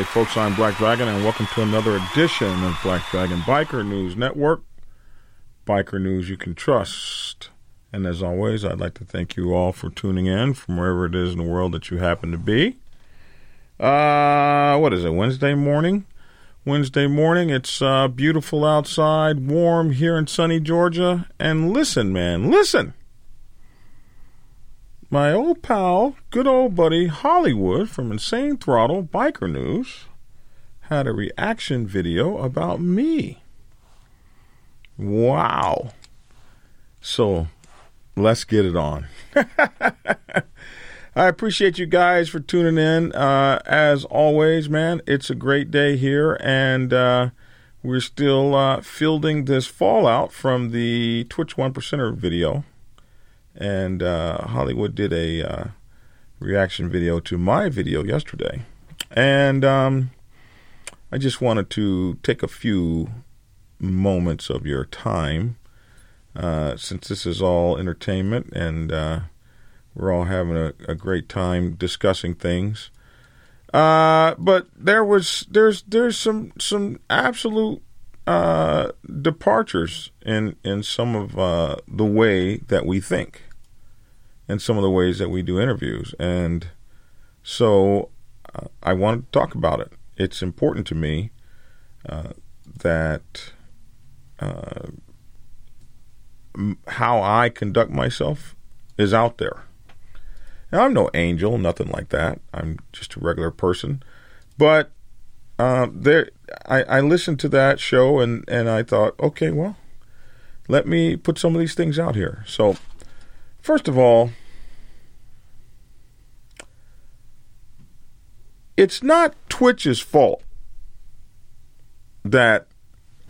folks. I'm Black Dragon, and welcome to another edition of Black Dragon Biker News Network. Biker news you can trust. And as always, I'd like to thank you all for tuning in from wherever it is in the world that you happen to be. Uh, what is it, Wednesday morning? Wednesday morning. It's uh, beautiful outside, warm here in sunny Georgia. And listen, man, listen. My old pal, good old buddy Hollywood from Insane Throttle Biker News had a reaction video about me. Wow. So let's get it on. I appreciate you guys for tuning in. Uh, as always, man, it's a great day here, and uh, we're still uh, fielding this fallout from the Twitch One Percenter video. And uh, Hollywood did a uh, reaction video to my video yesterday, and um, I just wanted to take a few moments of your time, uh, since this is all entertainment and we're all having a, a great time discussing things. Uh, but there was there's there's some some absolute uh, departures in in some of uh, the way that we think, and some of the ways that we do interviews, and so uh, I wanted to talk about it. It's important to me uh, that uh, how I conduct myself is out there now, I'm no angel, nothing like that. I'm just a regular person. But uh, there, I, I listened to that show and, and I thought, okay, well, let me put some of these things out here. So, first of all, it's not Twitch's fault that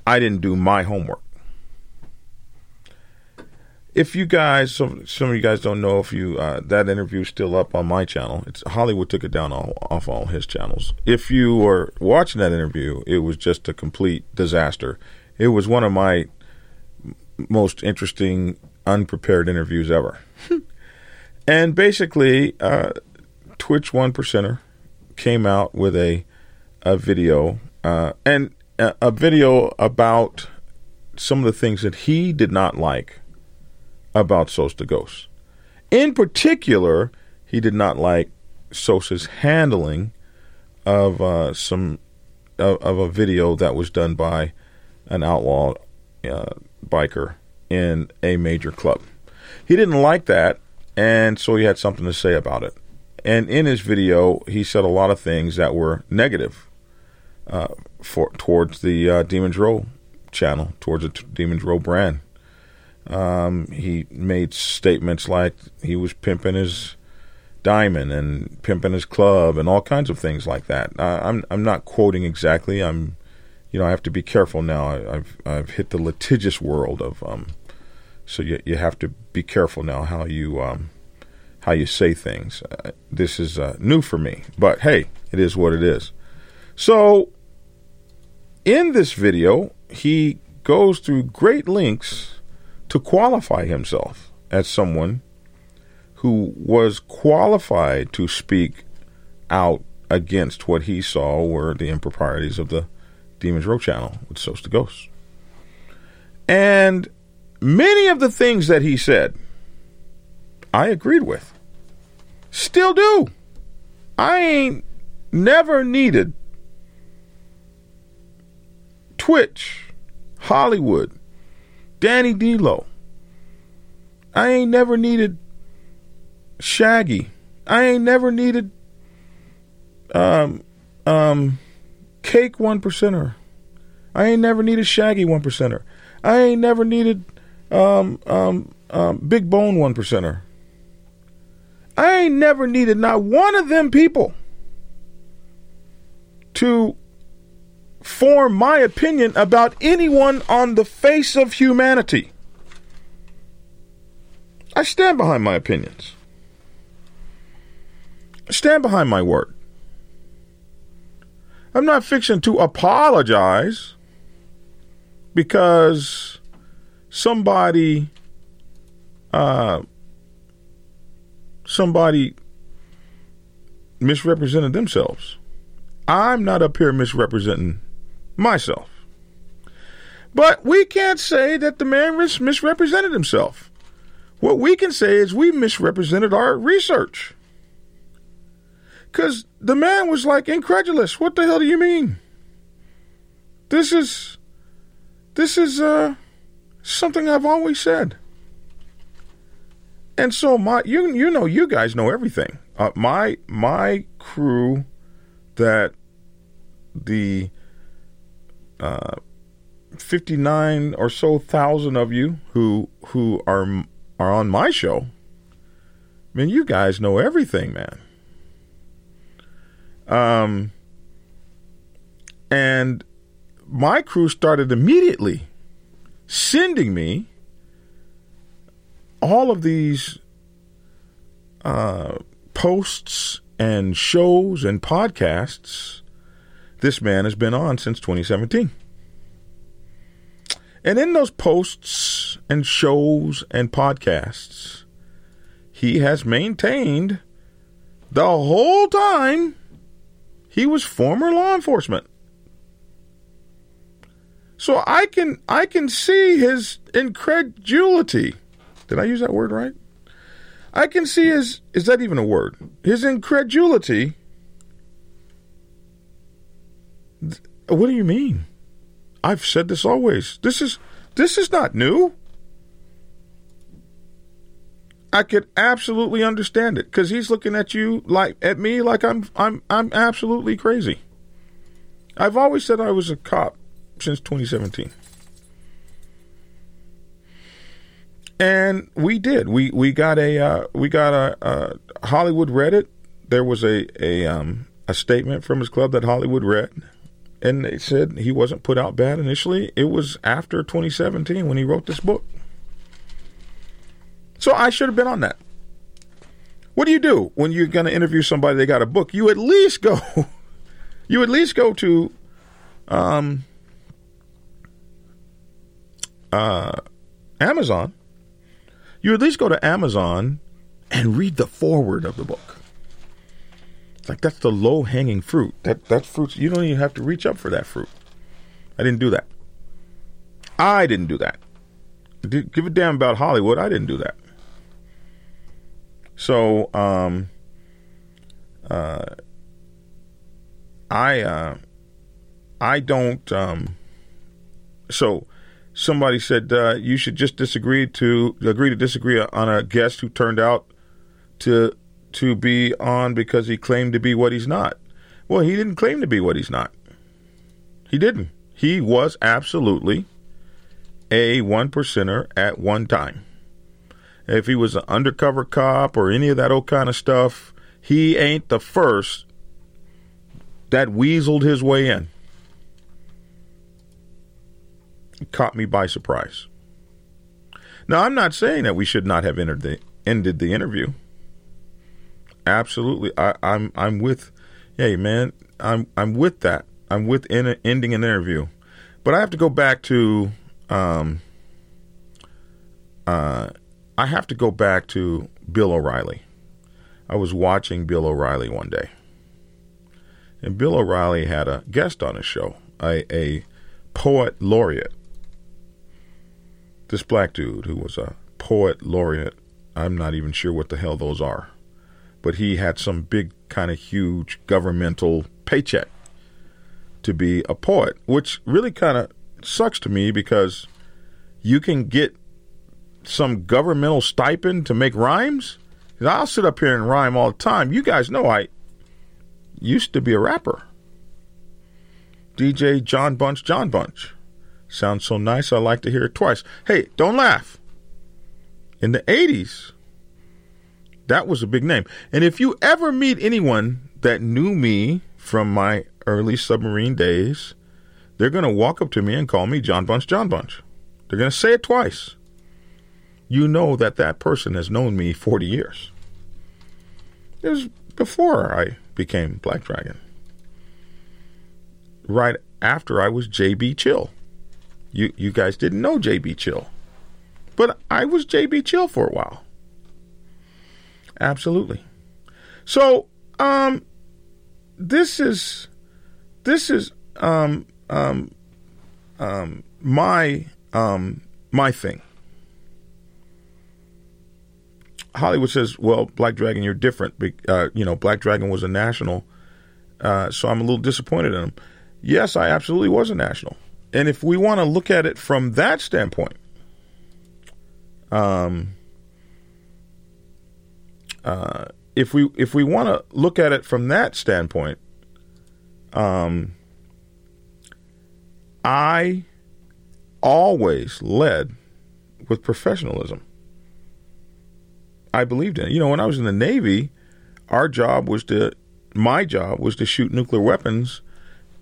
I didn't do my homework if you guys, some some of you guys don't know if you uh, that interview is still up on my channel. It's Hollywood took it down all, off all his channels. If you were watching that interview, it was just a complete disaster. It was one of my most interesting unprepared interviews ever. and basically, uh, Twitch one percenter came out with a a video uh, and a, a video about some of the things that he did not like about Sosa Ghost. In particular, he did not like Sosa's handling of uh, some of, of, a video that was done by an outlaw uh, biker in a major club. He didn't like that, and so he had something to say about it. And in his video, he said a lot of things that were negative uh, for towards the uh, Demons Row channel, towards the Demons Row brand. Um, he made statements like he was pimping his diamond and pimping his club and all kinds of things like that. I'm I'm not quoting exactly. I'm, you know, I have to be careful now. I, have I've hit the litigious world of um, so you you have to be careful now how you um, how you say things. Uh, this is uh, new for me, but hey, it is what it is. So in this video, he goes through great lengths to qualify himself as someone who was qualified to speak out against what he saw were the improprieties of the Demons Row channel with Sosa Ghosts. And many of the things that he said, I agreed with. Still do. I ain't never needed Twitch, Hollywood, Danny D'Lo. I ain't never needed Shaggy. I ain't never needed um um Cake one percenter. I ain't never needed Shaggy one percenter. I ain't never needed um um um Big Bone one percenter. I ain't never needed not one of them people to form my opinion about anyone on the face of humanity. I stand behind my opinions. I stand behind my word. I'm not fixing to apologize because somebody uh, somebody misrepresented themselves. I'm not up here misrepresenting myself. But we can't say that the man mis- misrepresented himself. What we can say is we misrepresented our research. Because the man was like incredulous. What the hell do you mean? This is, this is uh, something I've always said. And so my, you you know, you guys know everything. Uh, my my crew, that the uh, fifty nine or so thousand of you who who are are on my show. I mean, you guys know everything, man. Um, and my crew started immediately sending me all of these uh, posts and shows and podcasts this man has been on since 2017. And in those posts and shows and podcasts, he has maintained the whole time he was former law enforcement. So I can I can see his incredulity. Did I use that word right? I can see his is that even a word? His incredulity. What do you mean? I've said this always. This is this is not new. I could absolutely understand it because he's looking at you like at me like I'm I'm I'm absolutely crazy. I've always said I was a cop since 2017. And we did. We we got a uh, we got a, a Hollywood read it. There was a a um a statement from his club that Hollywood read and they said he wasn't put out bad initially. It was after 2017 when he wrote this book. So I should have been on that. What do you do when you're going to interview somebody that got a book? You at least go, you at least go to, um, uh, Amazon. You at least go to Amazon and read the foreword of the book. Like that's the low hanging fruit. That that fruit you don't even have to reach up for that fruit. I didn't do that. I didn't do that. Did, give a damn about Hollywood. I didn't do that. So um uh I uh I don't um so somebody said uh, you should just disagree to agree to disagree on a guest who turned out to to be on because he claimed to be what he's not. Well, he didn't claim to be what he's not. He didn't. He was absolutely a one percenter at one time. If he was an undercover cop or any of that old kind of stuff, he ain't the first that weaseled his way in. It caught me by surprise. Now, I'm not saying that we should not have entered the, ended the interview. Absolutely, I, I'm I'm with. Hey, man, I'm I'm with that. I'm with in, ending an interview, but I have to go back to. Um, uh, I have to go back to Bill O'Reilly. I was watching Bill O'Reilly one day, and Bill O'Reilly had a guest on his show, a, a poet laureate. This black dude who was a poet laureate. I'm not even sure what the hell those are but he had some big kind of huge governmental paycheck to be a poet, which really kind of sucks to me because you can get some governmental stipend to make rhymes. I'll sit up here and rhyme all the time. You guys know I used to be a rapper. DJ John Bunch, John Bunch. Sounds so nice, I like to hear it twice. Hey, don't laugh. In the 80s, that was a big name. And if you ever meet anyone that knew me from my early submarine days, they're going to walk up to me and call me John Bunch, John Bunch. They're going to say it twice. You know that that person has known me 40 years. It was before I became Black Dragon. Right after I was JB Chill. You you guys didn't know JB Chill. But I was JB Chill for a while. Absolutely. So, um, this is this is um, um, um, my um, my thing. Hollywood says, "Well, Black Dragon, you're different. Uh, you know, Black Dragon was a national, uh, so I'm a little disappointed in him." Yes, I absolutely was a national, and if we want to look at it from that standpoint, um, uh, if we if we want to look at it from that standpoint, um, I always led with professionalism. I believed in it. You know, when I was in the Navy, our job was to, my job was to shoot nuclear weapons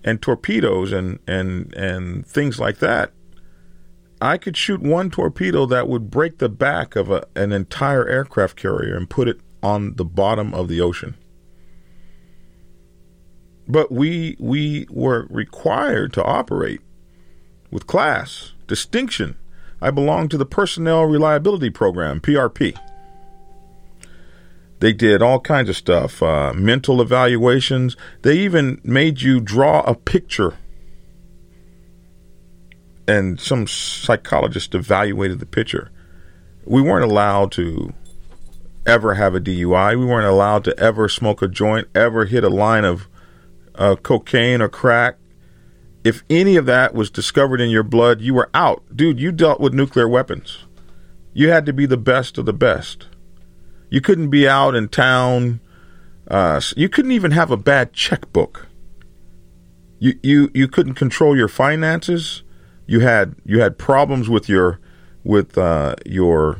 and torpedoes and, and, and things like that. I could shoot one torpedo that would break the back of a, an entire aircraft carrier and put it on the bottom of the ocean. But we we were required to operate with class, distinction. I belong to the Personnel Reliability Program, PRP. They did all kinds of stuff, uh, mental evaluations. They even made you draw a picture. And some psychologist evaluated the picture. We weren't allowed to ever have a DUI. We weren't allowed to ever smoke a joint, ever hit a line of uh, cocaine or crack. If any of that was discovered in your blood, you were out. Dude, you dealt with nuclear weapons. You had to be the best of the best. You couldn't be out in town. Uh, you couldn't even have a bad checkbook. You, you you couldn't control your finances. You had you had problems with your with uh, your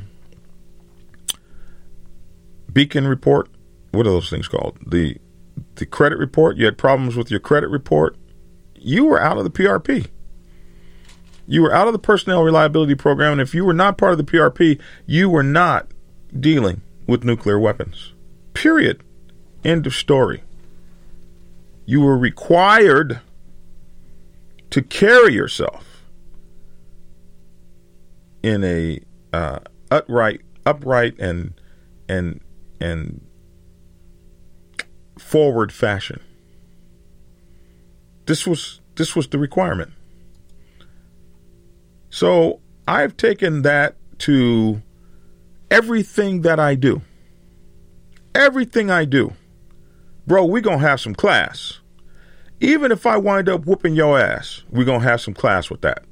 beacon report. What are those things called? The the credit report. You had problems with your credit report. You were out of the PRP. You were out of the personnel reliability program, and if you were not part of the PRP, you were not dealing with nuclear weapons. Period. End of story. You were required to carry yourself in a uh, upright, upright, and and and forward fashion. This was this was the requirement. So I've taken that to everything that I do. Everything I do. Bro, we going to have some class. Even if I wind up whooping your ass, we going to have some class with that.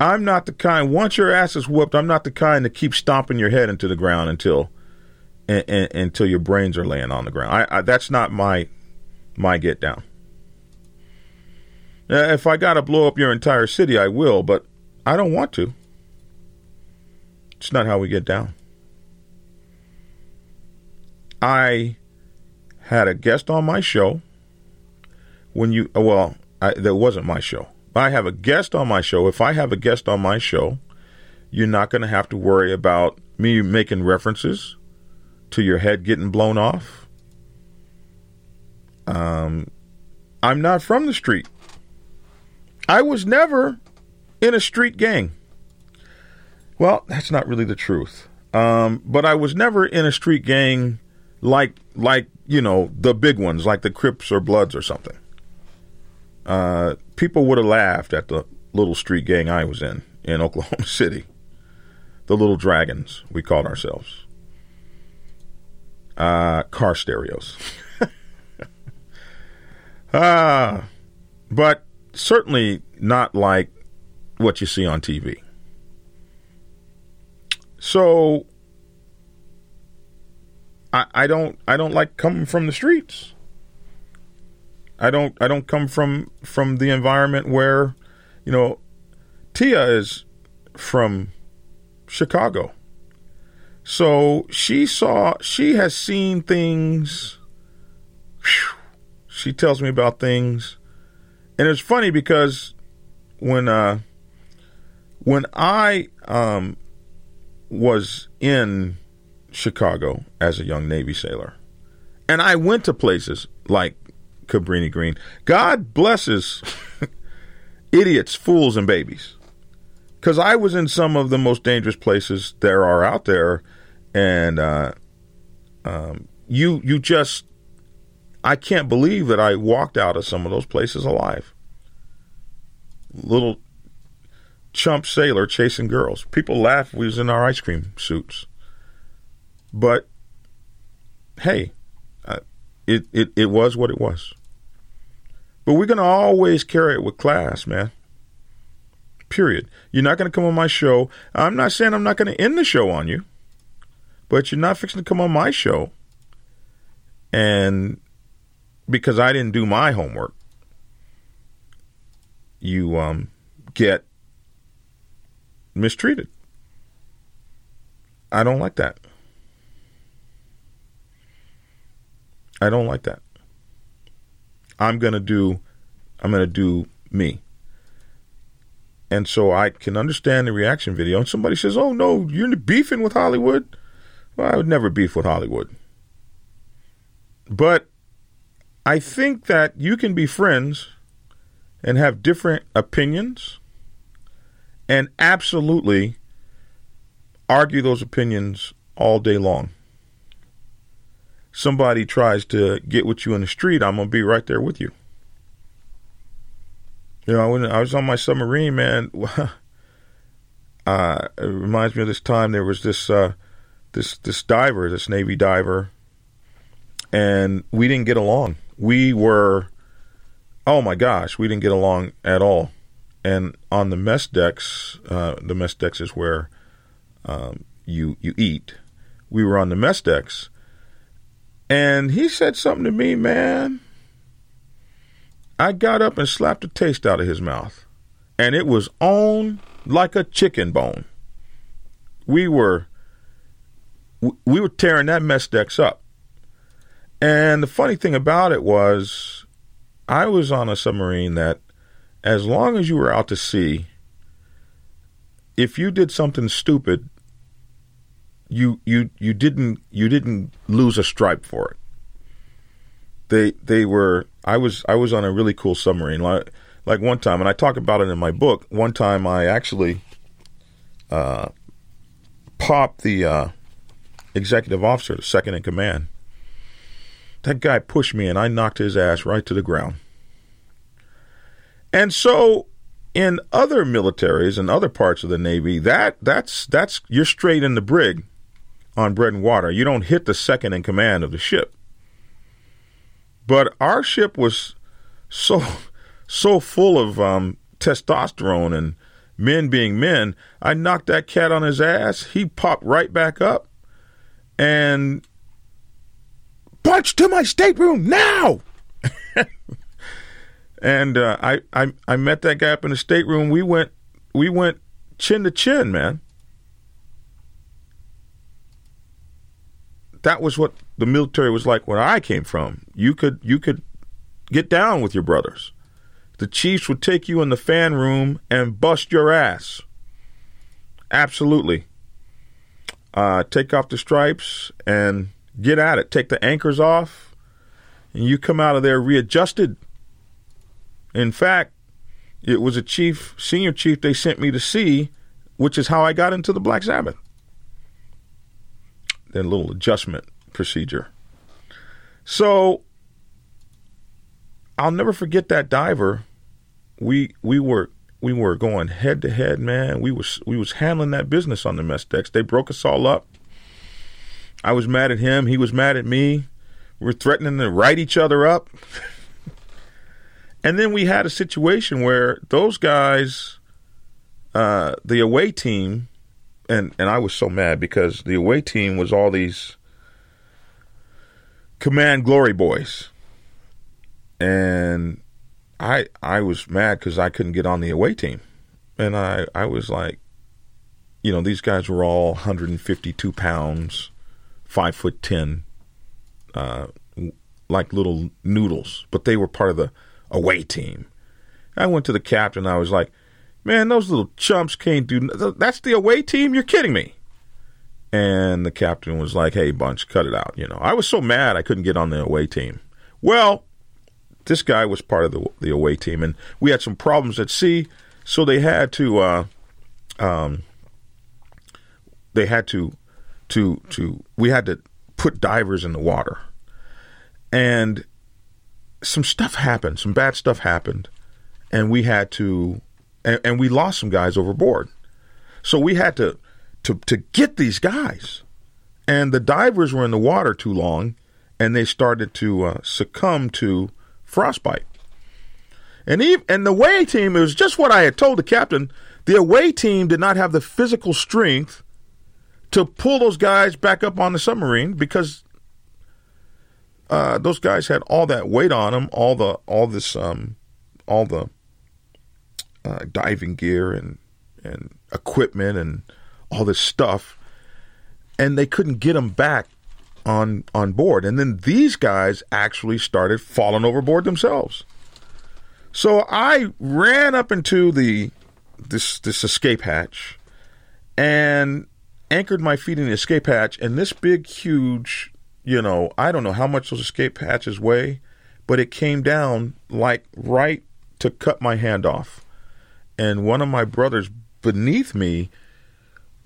I'm not the kind, once your ass is whooped, I'm not the kind to keep stomping your head into the ground until and, and, until your brains are laying on the ground. I, I, that's not my my get down. Now, if I got to blow up your entire city, I will, but I don't want to. It's not how we get down. I had a guest on my show when you uh, well, I, that wasn't my show. I have a guest on my show. If I have a guest on my show, you're not going to have to worry about me making references to your head getting blown off. Um, I'm not from the street. I was never in a street gang. Well, that's not really the truth. Um, but I was never in a street gang like like you know the big ones, like the Crips or Bloods or something. Uh, people would have laughed at the little street gang I was in in Oklahoma City. The Little Dragons, we called ourselves. Uh, car stereos. Uh, but certainly not like what you see on TV. So I, I don't I don't like coming from the streets. I don't I don't come from from the environment where, you know, Tia is from Chicago. So she saw she has seen things whew, she tells me about things. And it's funny because when uh when I um was in Chicago as a young Navy sailor. And I went to places like Cabrini Green. God blesses idiots, fools, and babies. Because I was in some of the most dangerous places there are out there, and uh, um, you you just I can't believe that I walked out of some of those places alive. Little chump sailor chasing girls. People laugh we was in our ice cream suits. But hey, uh, it, it, it was what it was. But we're to always carry it with class, man. Period. You're not going to come on my show. I'm not saying I'm not going to end the show on you, but you're not fixing to come on my show and because I didn't do my homework, you um, get mistreated. I don't like that. I don't like that. I'm going to do I'm going to do me. And so I can understand the reaction video and somebody says, "Oh no, you're beefing with Hollywood." Well, I would never beef with Hollywood. But I think that you can be friends and have different opinions and absolutely argue those opinions all day long. Somebody tries to get with you in the street, I'm going to be right there with you. You know, when I was on my submarine, man, uh, it reminds me of this time there was this uh, this this diver, this Navy diver, and we didn't get along. We were, oh my gosh, we didn't get along at all. And on the mess decks, uh, the mess decks is where um, you you eat. We were on the mess decks, and he said something to me, man. I got up and slapped the taste out of his mouth, and it was on like a chicken bone. We were we were tearing that mess decks up. And the funny thing about it was, I was on a submarine that, as long as you were out to sea, if you did something stupid, you you you didn't you didn't lose a stripe for it. They they were I was I was on a really cool submarine like like one time and I talk about it in my book. One time I actually uh, popped the uh, executive officer, the second in command, that guy pushed me and I knocked his ass right to the ground. And so in other militaries and other parts of the Navy, that that's that's you're straight in the brig on bread and water. You don't hit the second in command of the ship. But our ship was so so full of um, testosterone and men being men. I knocked that cat on his ass. He popped right back up, and March to my stateroom now. and uh, I, I I met that guy up in the stateroom. We went we went chin to chin, man. That was what the military was like when I came from. You could you could get down with your brothers. The chiefs would take you in the fan room and bust your ass. Absolutely. Uh, take off the stripes and Get at it. Take the anchors off, and you come out of there readjusted. In fact, it was a chief, senior chief, they sent me to see, which is how I got into the Black Sabbath. Then a little adjustment procedure. So I'll never forget that diver. We we were we were going head to head, man. We was we was handling that business on the mess decks. They broke us all up. I was mad at him. He was mad at me. We are threatening to write each other up. and then we had a situation where those guys, uh, the away team, and, and I was so mad because the away team was all these command glory boys. And I I was mad because I couldn't get on the away team. And I, I was like, you know, these guys were all 152 pounds five foot ten, uh, like little noodles, but they were part of the away team. I went to the captain. I was like, "Man, those little chumps can't do. That's the away team. You're kidding me." And the captain was like, "Hey, bunch, cut it out." You know, I was so mad I couldn't get on the away team. Well, this guy was part of the the away team, and we had some problems at sea, so they had to, uh, um, they had to to to we had to put divers in the water, and some stuff happened, some bad stuff happened, and we had to, and, and we lost some guys overboard. So we had to, to, to get these guys. And the divers were in the water too long, and they started to uh, succumb to frostbite. And even, and the away team, it was just what I had told the captain. The away team did not have the physical strength to pull those guys back up on the submarine because uh, those guys had all that weight on them, all the all this um, all the uh, diving gear and and equipment and all this stuff, and they couldn't get them back on on board. And then these guys actually started falling overboard themselves. So I ran up into the this this escape hatch and anchored my feet in the escape hatch and this big huge, you know, I don't know how much those escape hatches weigh, but it came down like right to cut my hand off. And one of my brothers beneath me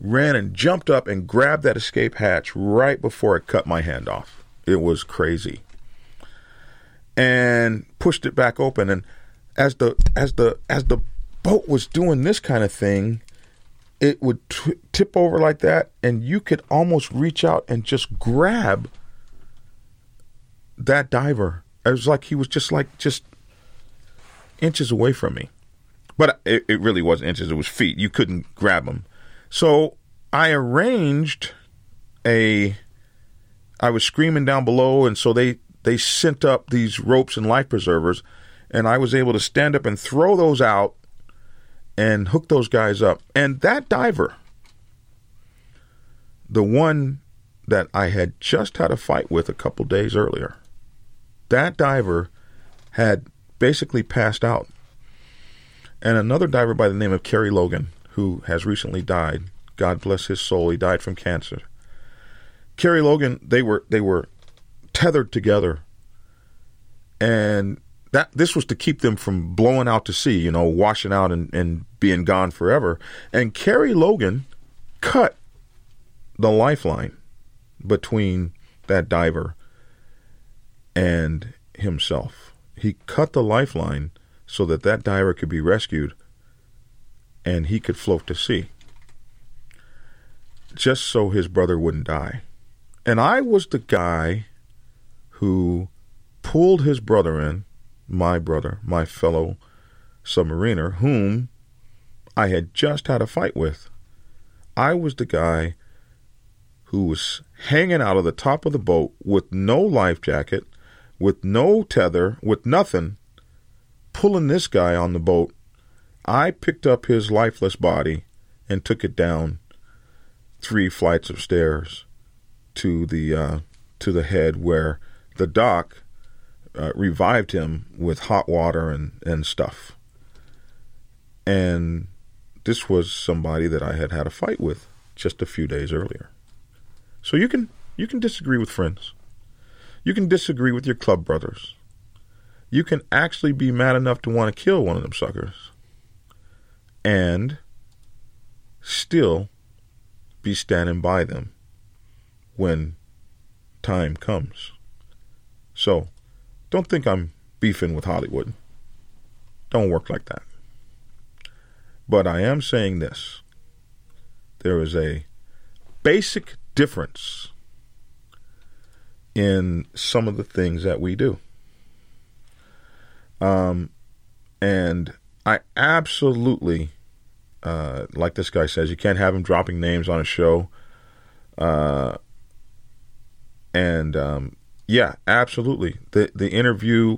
ran and jumped up and grabbed that escape hatch right before it cut my hand off. It was crazy. And pushed it back open and as the as the as the boat was doing this kind of thing, it would t- tip over like that and you could almost reach out and just grab that diver. It was like he was just like just inches away from me. But it, it really wasn't inches, it was feet. You couldn't grab him. So I arranged a. I was screaming down below, and so they they sent up these ropes and life preservers, and I was able to stand up and throw those out and hook those guys up. And that diver, the one that I had just had a fight with a couple days earlier, that diver had basically passed out. And another diver by the name of Kerry Logan who has recently died. God bless his soul. He died from cancer. Kerry Logan, they were they were tethered together, and that this was to keep them from blowing out to sea, you know, washing out and, and being gone forever. And Kerry Logan cut the lifeline between that diver and himself. He cut the lifeline so that that diver could be rescued and he could float to sea just so his brother wouldn't die. And I was the guy who pulled his brother in, my brother, my fellow submariner, whom I had just had a fight with. I was the guy who was hanging out of the top of the boat with no life jacket, with no tether, with nothing, pulling this guy on the boat I picked up his lifeless body and took it down three flights of stairs to the uh, to the head where the doc uh, revived him with hot water and, and stuff. And this was somebody that I had had a fight with just a few days earlier. So you can you can disagree with friends. You can disagree with your club brothers. You can actually be mad enough to want to kill one of them suckers and still be standing by them when time comes. So, don't think I'm beefing with Hollywood. Don't work like that. But I am saying this there is a basic difference in some of the things that we do. Um, and I absolutely uh, like this guy says, you can't have him dropping names on a show. Uh, and um, yeah, absolutely. The the interview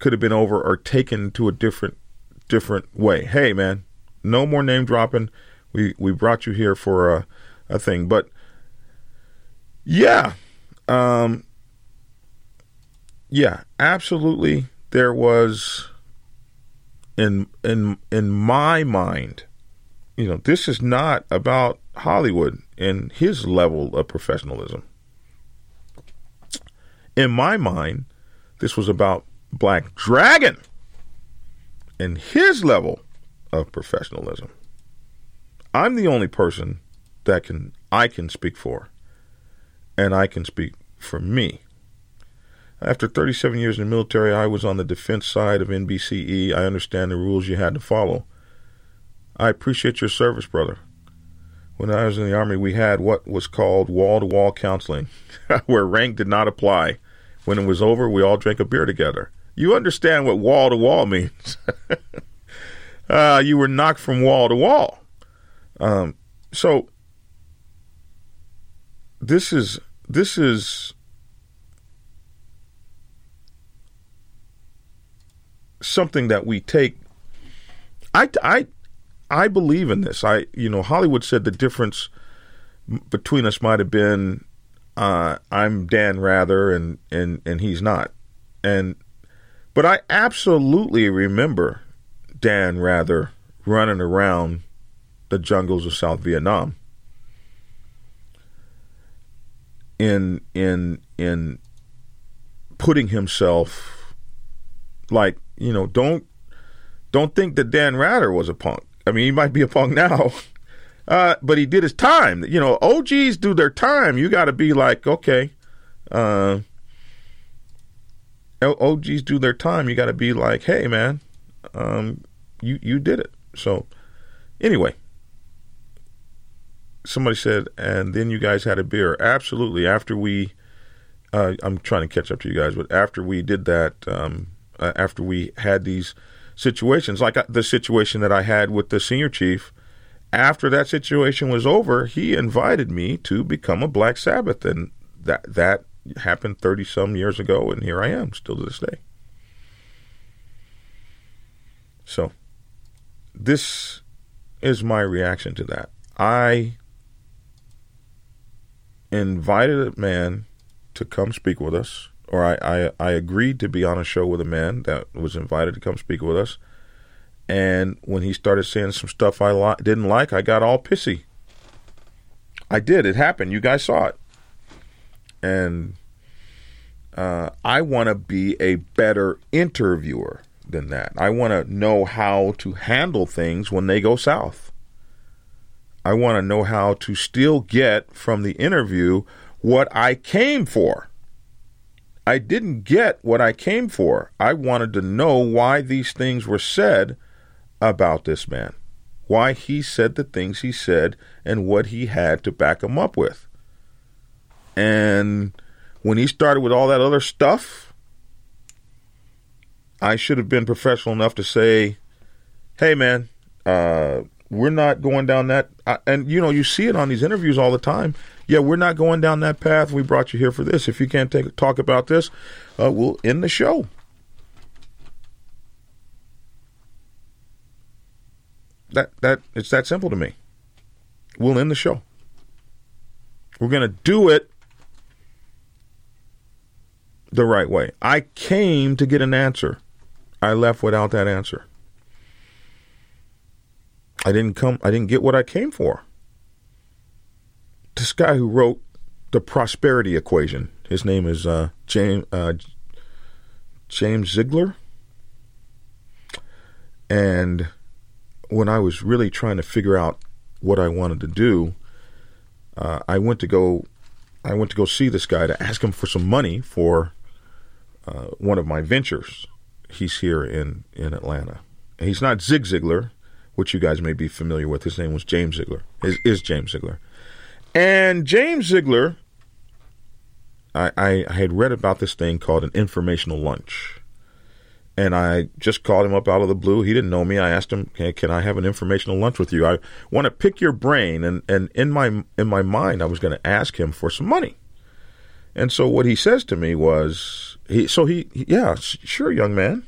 could have been over or taken to a different different way. Hey, man, no more name dropping. We we brought you here for a a thing, but yeah, um, yeah, absolutely. There was in in in my mind, you know, this is not about Hollywood and his level of professionalism. In my mind, this was about Black Dragon and his level of professionalism. I'm the only person that can I can speak for, and I can speak for me. After 37 years in the military, I was on the defense side of NBCE. I understand the rules you had to follow. I appreciate your service, brother. When I was in the Army, we had what was called wall to wall counseling, where rank did not apply. When it was over, we all drank a beer together. You understand what wall to wall means. uh, you were knocked from wall to wall. Um, so this is this is something that we take. I I I believe in this. I you know Hollywood said the difference between us might have been uh, I'm Dan Rather and and and he's not, and but I absolutely remember Dan Rather running around the jungles of South Vietnam in in in putting himself like you know don't don't think that Dan Rather was a punk. I mean, he might be a punk now, uh, but he did his time. You know, OGs do their time. You got to be like, okay, uh, OGs do their time. You got to be like, hey, man, um, you you did it. So, anyway, somebody said, and then you guys had a beer. Absolutely. After we, uh, I'm trying to catch up to you guys, but after we did that, um, uh, after we had these situations, like uh, the situation that I had with the senior chief, after that situation was over, he invited me to become a Black Sabbath, and that that happened thirty some years ago, and here I am, still to this day. So, this is my reaction to that. I invited a man to come speak with us, or I, I, I agreed to be on a show with a man that was invited to come speak with us. And when he started saying some stuff I li- didn't like, I got all pissy. I did. It happened. You guys saw it. And uh, I want to be a better interviewer than that. I want to know how to handle things when they go south. I want to know how to still get from the interview what I came for. I didn't get what I came for. I wanted to know why these things were said about this man, why he said the things he said, and what he had to back him up with. And when he started with all that other stuff, I should have been professional enough to say, hey, man, uh, we're not going down that. Uh, and you know, you see it on these interviews all the time. Yeah, we're not going down that path. We brought you here for this. If you can't take, talk about this, uh, we'll end the show. That that it's that simple to me. We'll end the show. We're to do it the right way. I came to get an answer. I left without that answer. I didn't come. I didn't get what I came for. This guy who wrote the prosperity equation. His name is uh, James uh, James Ziglar. And when I was really trying to figure out what I wanted to do, uh, I went to go. I went to go see this guy to ask him for some money for uh, one of my ventures. He's here in in Atlanta. He's not Zig Ziglar which you guys may be familiar with. His name was James Ziglar. Is, is James Ziglar. And James Ziglar, I, I, I had read about this thing called an informational lunch. And I just called him up out of the blue. He didn't know me. I asked him, "Can I have an informational lunch with you? I want to pick your brain." And and in my in my mind, I was going to ask him for some money. And so what he says to me was, he so he yeah, sure, young man,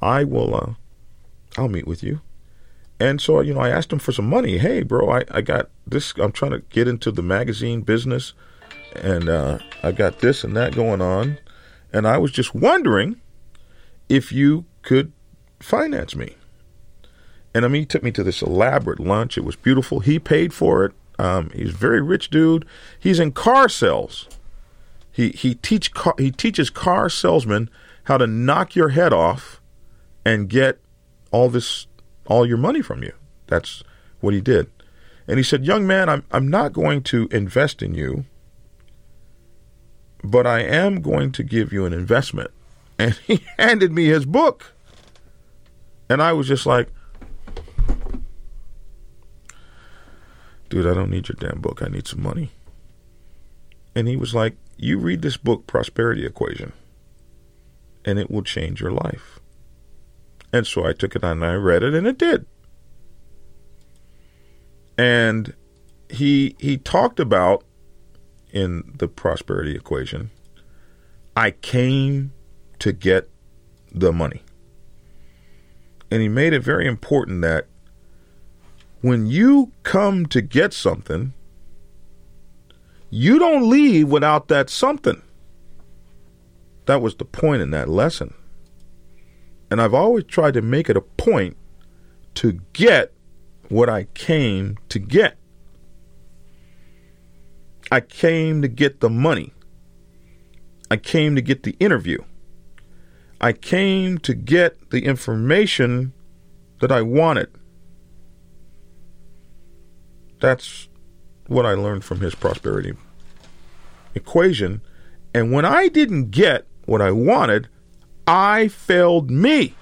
I will. Uh, I'll meet with you. And so, you know, I asked him for some money. Hey, bro, I, I got this. I'm trying to get into the magazine business, and uh, I got this and that going on. And I was just wondering if you could finance me. And I mean, he took me to this elaborate lunch. It was beautiful. He paid for it. Um, he's a very rich dude. He's in car sales. He he teach car, he teaches car salesmen how to knock your head off and get all this all your money from you. That's what he did. And he said, Young man, I'm, I'm not going to invest in you, but I am going to give you an investment. And he handed me his book. And I was just like, dude, I don't need your damn book. I need some money. And he was like, you read this book, Prosperity Equation, and it will change your life. And so I took it and I read it, and it did. And he he talked about in the prosperity equation, I came to get the money. And he made it very important that when you come to get something, you don't leave without that something. That was the point in that lesson. And I've always tried to make it a point to get what I came to get. I came to get the money. I came to get the interview. I came to get the information that I wanted. That's what I learned from his prosperity equation. And when I didn't get what I wanted, I failed me.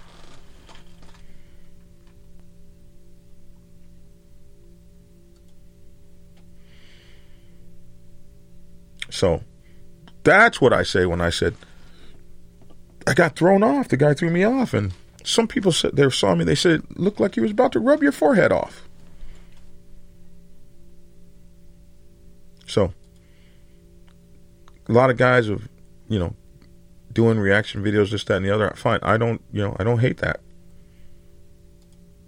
So that's what I say when I said I got thrown off. The guy threw me off, and some people said they saw me. They said it looked like he was about to rub your forehead off. So a lot of guys have, you know, doing reaction videos, this, that, and the other. Fine. I don't, you know, I don't hate that.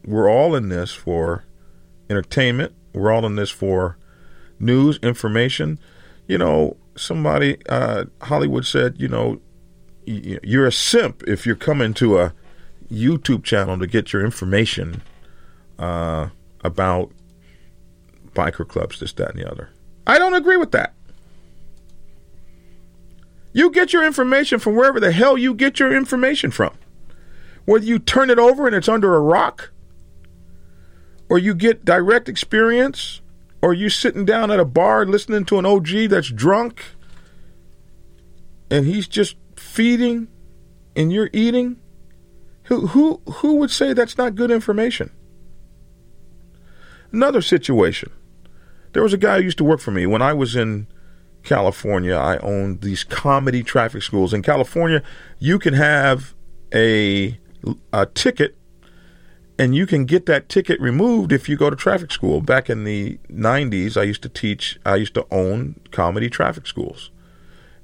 We're all in this for entertainment. We're all in this for news, information you know, somebody, uh, Hollywood said, you know, you're a simp if you're coming to a YouTube channel to get your information uh, about biker clubs, this, that, and the other. I don't agree with that. You get your information from wherever the hell you get your information from. Whether you turn it over and it's under a rock, or you get direct experience or you're sitting down at a bar listening to an OG that's drunk and he's just feeding and you're eating? Who who who would say that's not good information? Another situation. There was a guy who used to work for me when I was in California. I own these comedy traffic schools. In California, you can have a a ticket and you can get that ticket removed if you go to traffic school. Back in the 90s, I used to teach, I used to own comedy traffic schools.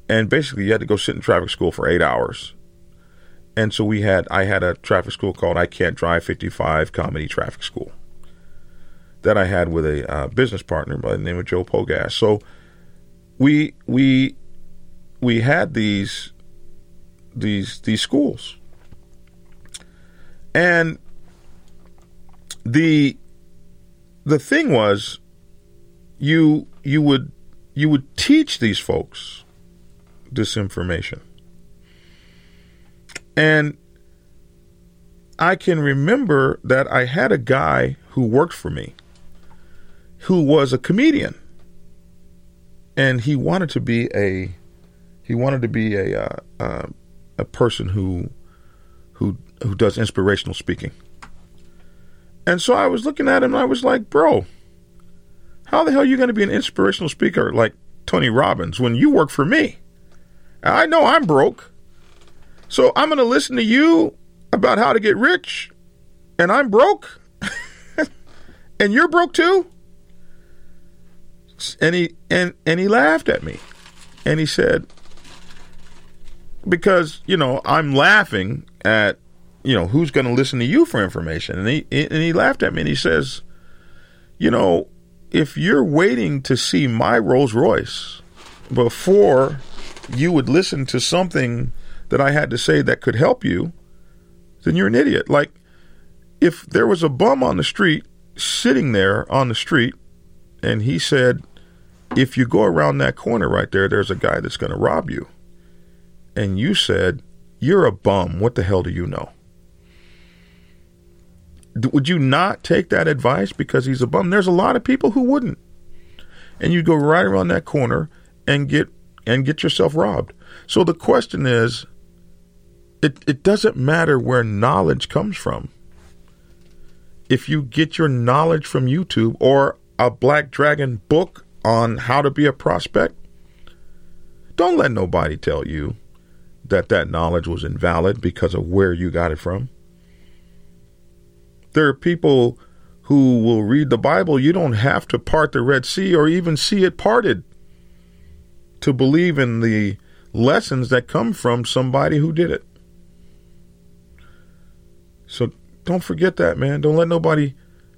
And basically, you had to go sit in traffic school for eight hours. And so we had, I had a traffic school called I Can't Drive 55 Comedy Traffic School that I had with a uh, business partner by the name of Joe Pogas. So we, we, we had these, these, these schools. And the the thing was you you would you would teach these folks this information and I can remember that I had a guy who worked for me who was a comedian and he wanted to be a he wanted to be a uh, uh, a person who who who does inspirational speaking and so I was looking at him and I was like, bro, how the hell are you going to be an inspirational speaker like Tony Robbins when you work for me? I know I'm broke. So I'm going to listen to you about how to get rich and I'm broke and you're broke too? And he and and he laughed at me. And he said because, you know, I'm laughing at you know, who's going to listen to you for information? And he and he laughed at me and he says, you know, if you're waiting to see my Rolls Royce before you would listen to something that I had to say that could help you, then you're an idiot. Like if there was a bum on the street sitting there on the street and he said, if you go around that corner right there, there's a guy that's going to rob you. And you said, you're a bum. What the hell do you know? would you not take that advice because he's a bum? There's a lot of people who wouldn't. And you go right around that corner and get and get yourself robbed. So the question is it, it doesn't matter where knowledge comes from. If you get your knowledge from YouTube or a Black Dragon book on how to be a prospect, don't let nobody tell you that that knowledge was invalid because of where you got it from. There are people who will read the Bible. You don't have to part the Red Sea or even see it parted to believe in the lessons that come from somebody who did it. So don't forget that, man. Don't let nobody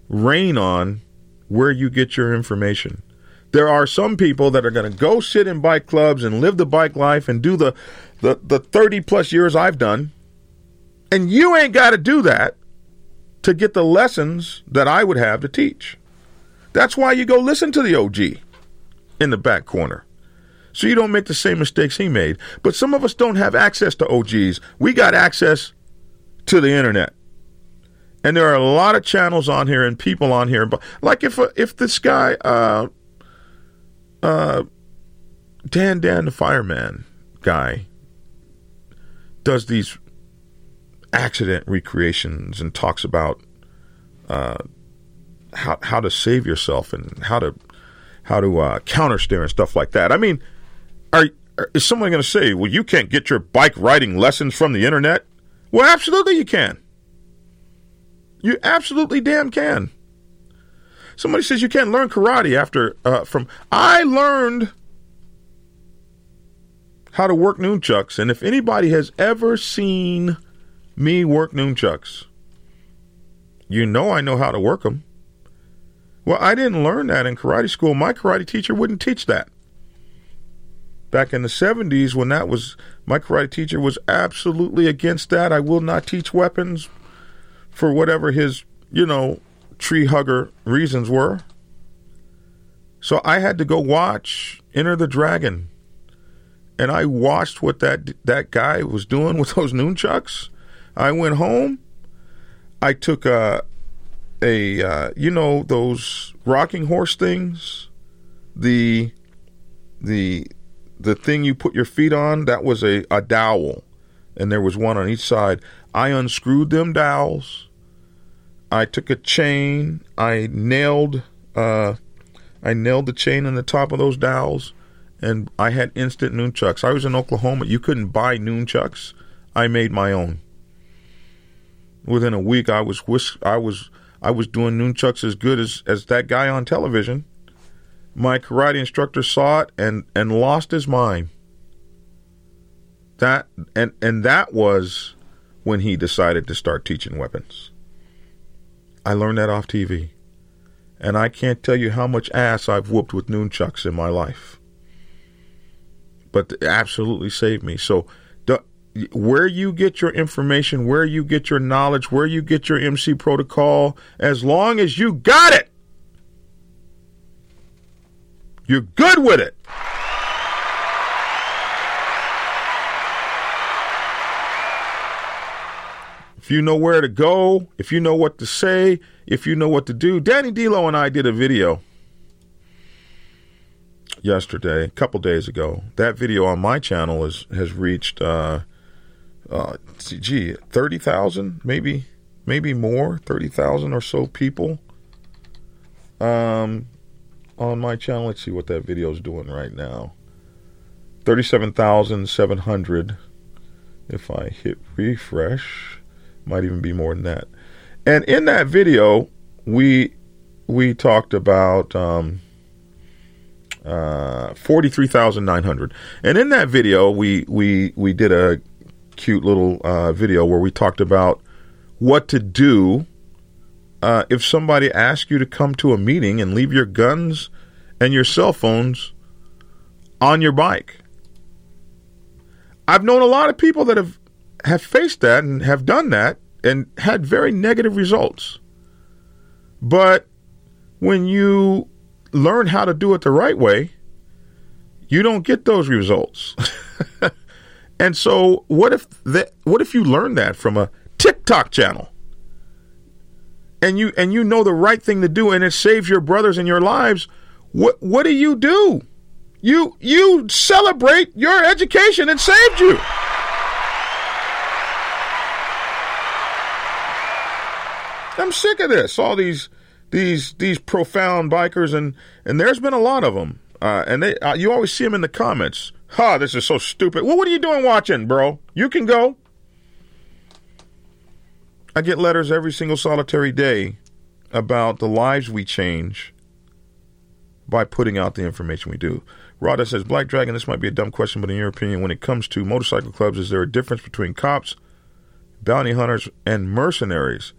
rain on where you get your information. There are some people that are going to go sit in bike clubs and live the bike life and do the, the, the 30 plus years I've done. And you ain't got to do that to get the lessons that I would have to teach. That's why you go listen to the OG in the back corner. So you don't make the same mistakes he made. But some of us don't have access to OGs. We got access to the internet. And there are a lot of channels on here and people on here. But like if uh, if this guy, uh, uh, Dan Dan the fireman guy, does these accident recreations and talks about uh, how how to save yourself and how to how to uh, counter steer and stuff like that. I mean, are, are is someone going to say, "Well, you can't get your bike riding lessons from the internet"? Well, absolutely, you can. You absolutely damn can. Somebody says you can't learn karate after uh, from. I learned how to work nunchucks, and if anybody has ever seen me work nunchucks, you know I know how to work them. Well, I didn't learn that in karate school. My karate teacher wouldn't teach that. Back in the 70s, when that was, my karate teacher was absolutely against that. I will not teach weapons for whatever his, you know, tree hugger reasons were. So I had to go watch Enter the Dragon. And I watched what that that guy was doing with those nunchucks. I went home. I took a a uh, you know those rocking horse things, the the the thing you put your feet on. That was a a dowel, and there was one on each side. I unscrewed them dowels. I took a chain. I nailed uh, I nailed the chain on the top of those dowels, and I had instant nunchucks. I was in Oklahoma. You couldn't buy nunchucks. I made my own. Within a week, I was whisk- I was I was doing nunchucks as good as as that guy on television. My karate instructor saw it and and lost his mind. That and and that was when he decided to start teaching weapons. I learned that off TV. And I can't tell you how much ass I've whooped with nunchucks in my life. But absolutely saved me. So, where you get your information, where you get your knowledge, where you get your MC protocol, as long as you got it, you're good with it. If you know where to go, if you know what to say, if you know what to do. Danny D'Lo and I did a video yesterday, a couple days ago. That video on my channel is, has reached, uh, uh, gee, thirty thousand, maybe, maybe more, thirty thousand or so people. Um, on my channel, let's see what that video is doing right now. Thirty-seven thousand seven hundred. If I hit refresh might even be more than that. And in that video, we we talked about um, uh, forty three thousand nine hundred. And in that video, we we we did a cute little uh, video where we talked about what to do uh, if somebody asks you to come to a meeting and leave your guns and your cell phones on your bike. I've known a lot of people that have have faced that and have done that and had very negative results. But when you learn how to do it the right way, you don't get those results. and so what if that what if you learn that from a TikTok channel? And you and you know the right thing to do and it saves your brothers and your lives, what what do you do? You you celebrate your education and saved you. I'm sick of this. All these these these profound bikers and and there's been a lot of them. Uh, and they uh, you always see them in the comments. Ha, this is so stupid. Well, what are you doing watching, bro? You can go. I get letters every single solitary day about the lives we change by putting out the information we do. Rada says, Black Dragon, this might be a dumb question, but in your opinion, when it comes to motorcycle clubs, is there a difference between cops, bounty hunters, and mercenaries?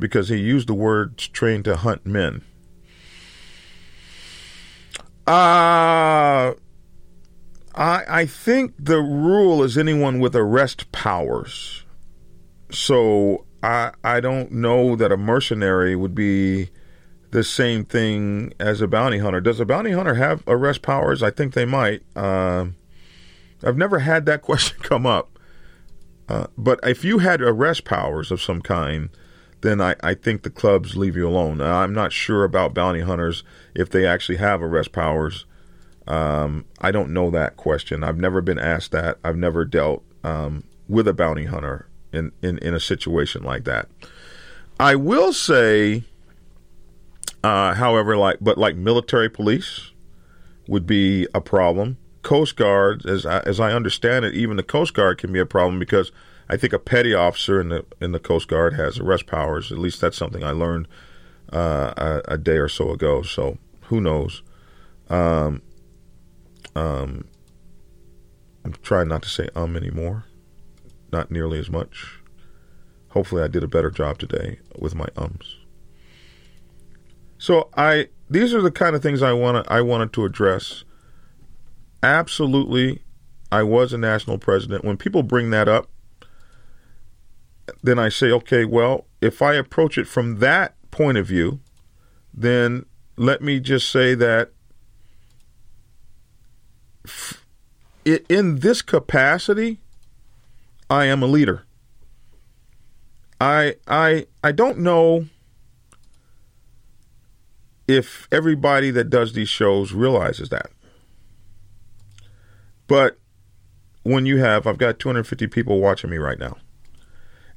Because he used the words trained to hunt men. Uh, I, I think the rule is anyone with arrest powers. So I I don't know that a mercenary would be the same thing as a bounty hunter. Does a bounty hunter have arrest powers? I think they might. Uh, I've never had that question come up. Uh, but if you had arrest powers of some kind, then I, I think the clubs leave you alone. I'm not sure about bounty hunters if they actually have arrest powers. Um, I don't know that question. I've never been asked that. I've never dealt um, with a bounty hunter in, in, in a situation like that. I will say, uh, however, like but like military police would be a problem. Coast Guard, as I, as I understand it, even the Coast Guard can be a problem because I think a petty officer in the in the Coast Guard has arrest powers. At least that's something I learned uh, a, a, day or so ago. So who knows? Um, um, I'm trying not to say um anymore not nearly as much. Hopefully, I did a better job today with my ums. So I these are the kind of things I want I wanted to address. Absolutely, I was a national president. When people bring that up, then I say, okay, well, if I approach it from that point of view, then let me just say that in this capacity, I am a leader. I I I don't know if everybody that does these shows realizes that. But when you have I've got 250 people watching me right now.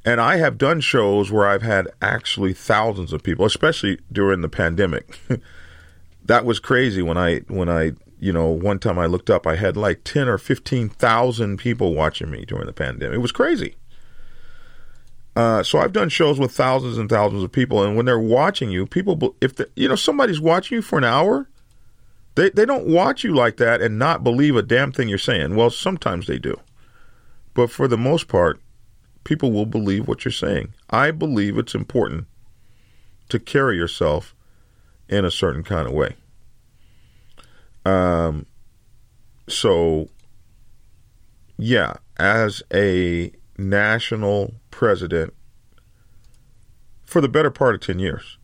And I have done shows where I've had actually thousands of people, especially during the pandemic. that was crazy when I when I you know, one time I looked up, I had like 10 or 15,000 people watching me during the pandemic. It was crazy. Uh, so I've done shows with thousands and thousands of people, and when they're watching you, people, if you know somebody's watching you for an hour, they they don't watch you like that and not believe a damn thing you're saying. Well, sometimes they do, but for the most part, people will believe what you're saying. I believe it's important to carry yourself in a certain kind of way. Um, so, yeah, as a national president for the better part of 10 years,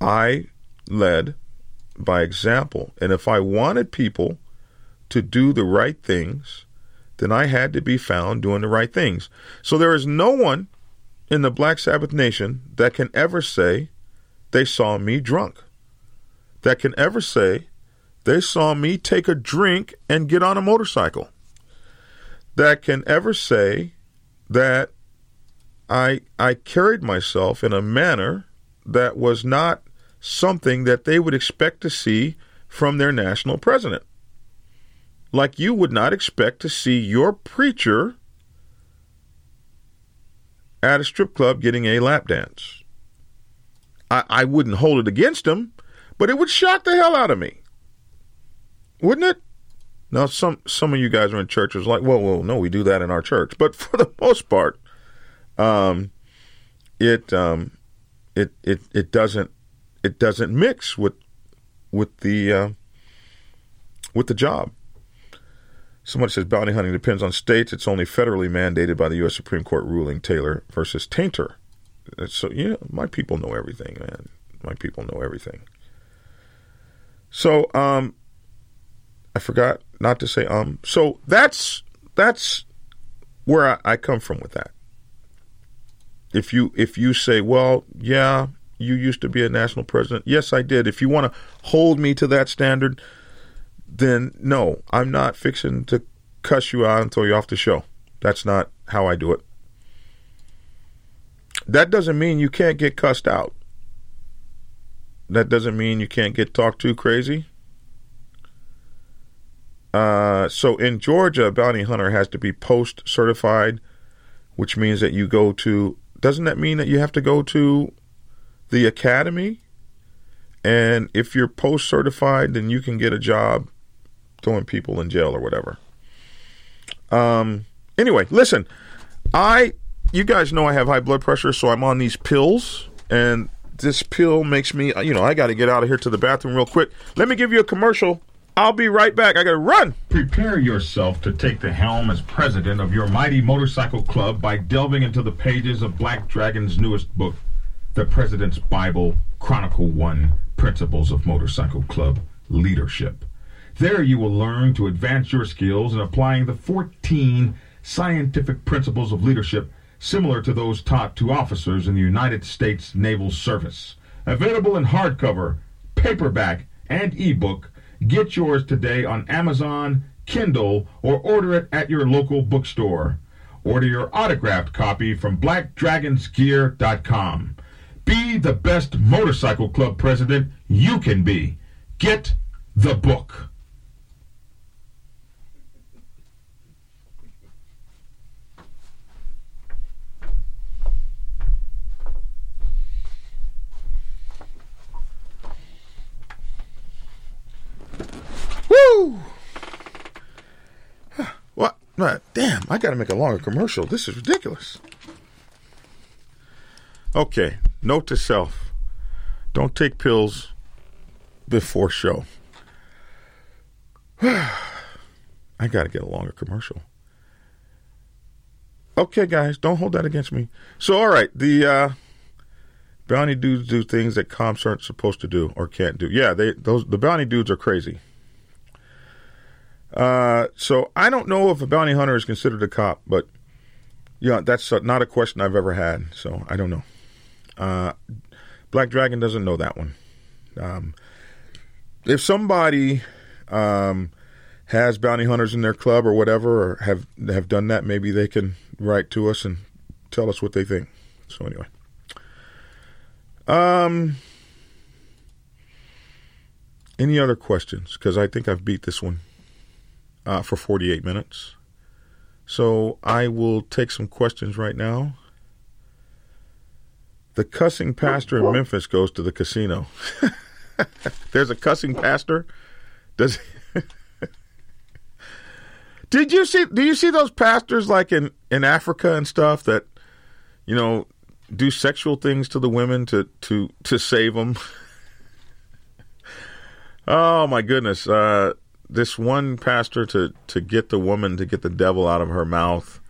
I led by example. And if I wanted people to do the right things, then I had to be found doing the right things. So there is no one in the Black Sabbath Nation that can ever say they saw me drunk, that can ever say they saw me take a drink and get on a motorcycle that can ever say that I I carried myself in a manner that was not something that they would expect to see from their national president. Like you would not expect to see your preacher at a strip club getting a lap dance. I, I wouldn't hold it against him, but it would shock the hell out of me wouldn't it? Now, some some of you guys are in churches like, well, well, no, we do that in our church, but for the most part, um, it um, it it it doesn't it doesn't mix with with the uh, with the job. Somebody says bounty hunting depends on states. It's only federally mandated by the U.S. Supreme Court ruling Taylor versus Taintor. So yeah, my people know everything, man. My people know everything. So um, I forgot not to say um. So that's that's where I, I come from with that. If you if you say, well, yeah, you used to be a national president. Yes, I did. If you want to hold me to that standard, then no, I'm not fixing to cuss you out and throw you off the show. That's not how I do it. That doesn't mean you can't get cussed out. That doesn't mean you can't get talked to crazy. Uh, so in Georgia, a bounty hunter has to be POST certified, which means that you go to. Doesn't that mean that you have to go to the academy? And if you're POST certified, then you can get a job throwing people in jail or whatever. Um. Anyway, listen, I you guys know I have high blood pressure, so I'm on these pills, and this pill makes me, you know, I got to get out of here to the bathroom real quick. Let me give you a commercial. I'll be right back. I got to run. Prepare yourself to take the helm as president of your mighty motorcycle club by delving into the pages of Black Dragon's newest book, The President's Bible Chronicle 1 Principles of Motorcycle Club Leadership. There you will learn to advance your skills in applying the 14 scientific principles of leadership similar to those taught to officers in the United States Naval Service. Available in hardcover, paperback, and ebook Get yours today on Amazon, Kindle, or order it at your local bookstore. Order your autographed copy from blackdragonsgear.com. Be the best motorcycle club president you can be. Get the book. Damn, I got to make a longer commercial. This is ridiculous. Okay, note to self don't take pills before show. I got to get a longer commercial. Okay, guys, don't hold that against me. So, all right, the uh, bounty dudes do things that comps aren't supposed to do or can't do. Yeah, they those the bounty dudes are crazy. Uh, so I don't know if a bounty hunter is considered a cop, but yeah, that's not a question I've ever had. So I don't know. Uh, Black Dragon doesn't know that one. Um, if somebody um, has bounty hunters in their club or whatever, or have have done that, maybe they can write to us and tell us what they think. So anyway, um, any other questions? Because I think I've beat this one uh, for 48 minutes. So I will take some questions right now. The cussing pastor in Memphis goes to the casino. There's a cussing pastor. Does Did you see do you see those pastors like in in Africa and stuff that you know do sexual things to the women to to to save them? oh my goodness. Uh this one pastor to to get the woman to get the devil out of her mouth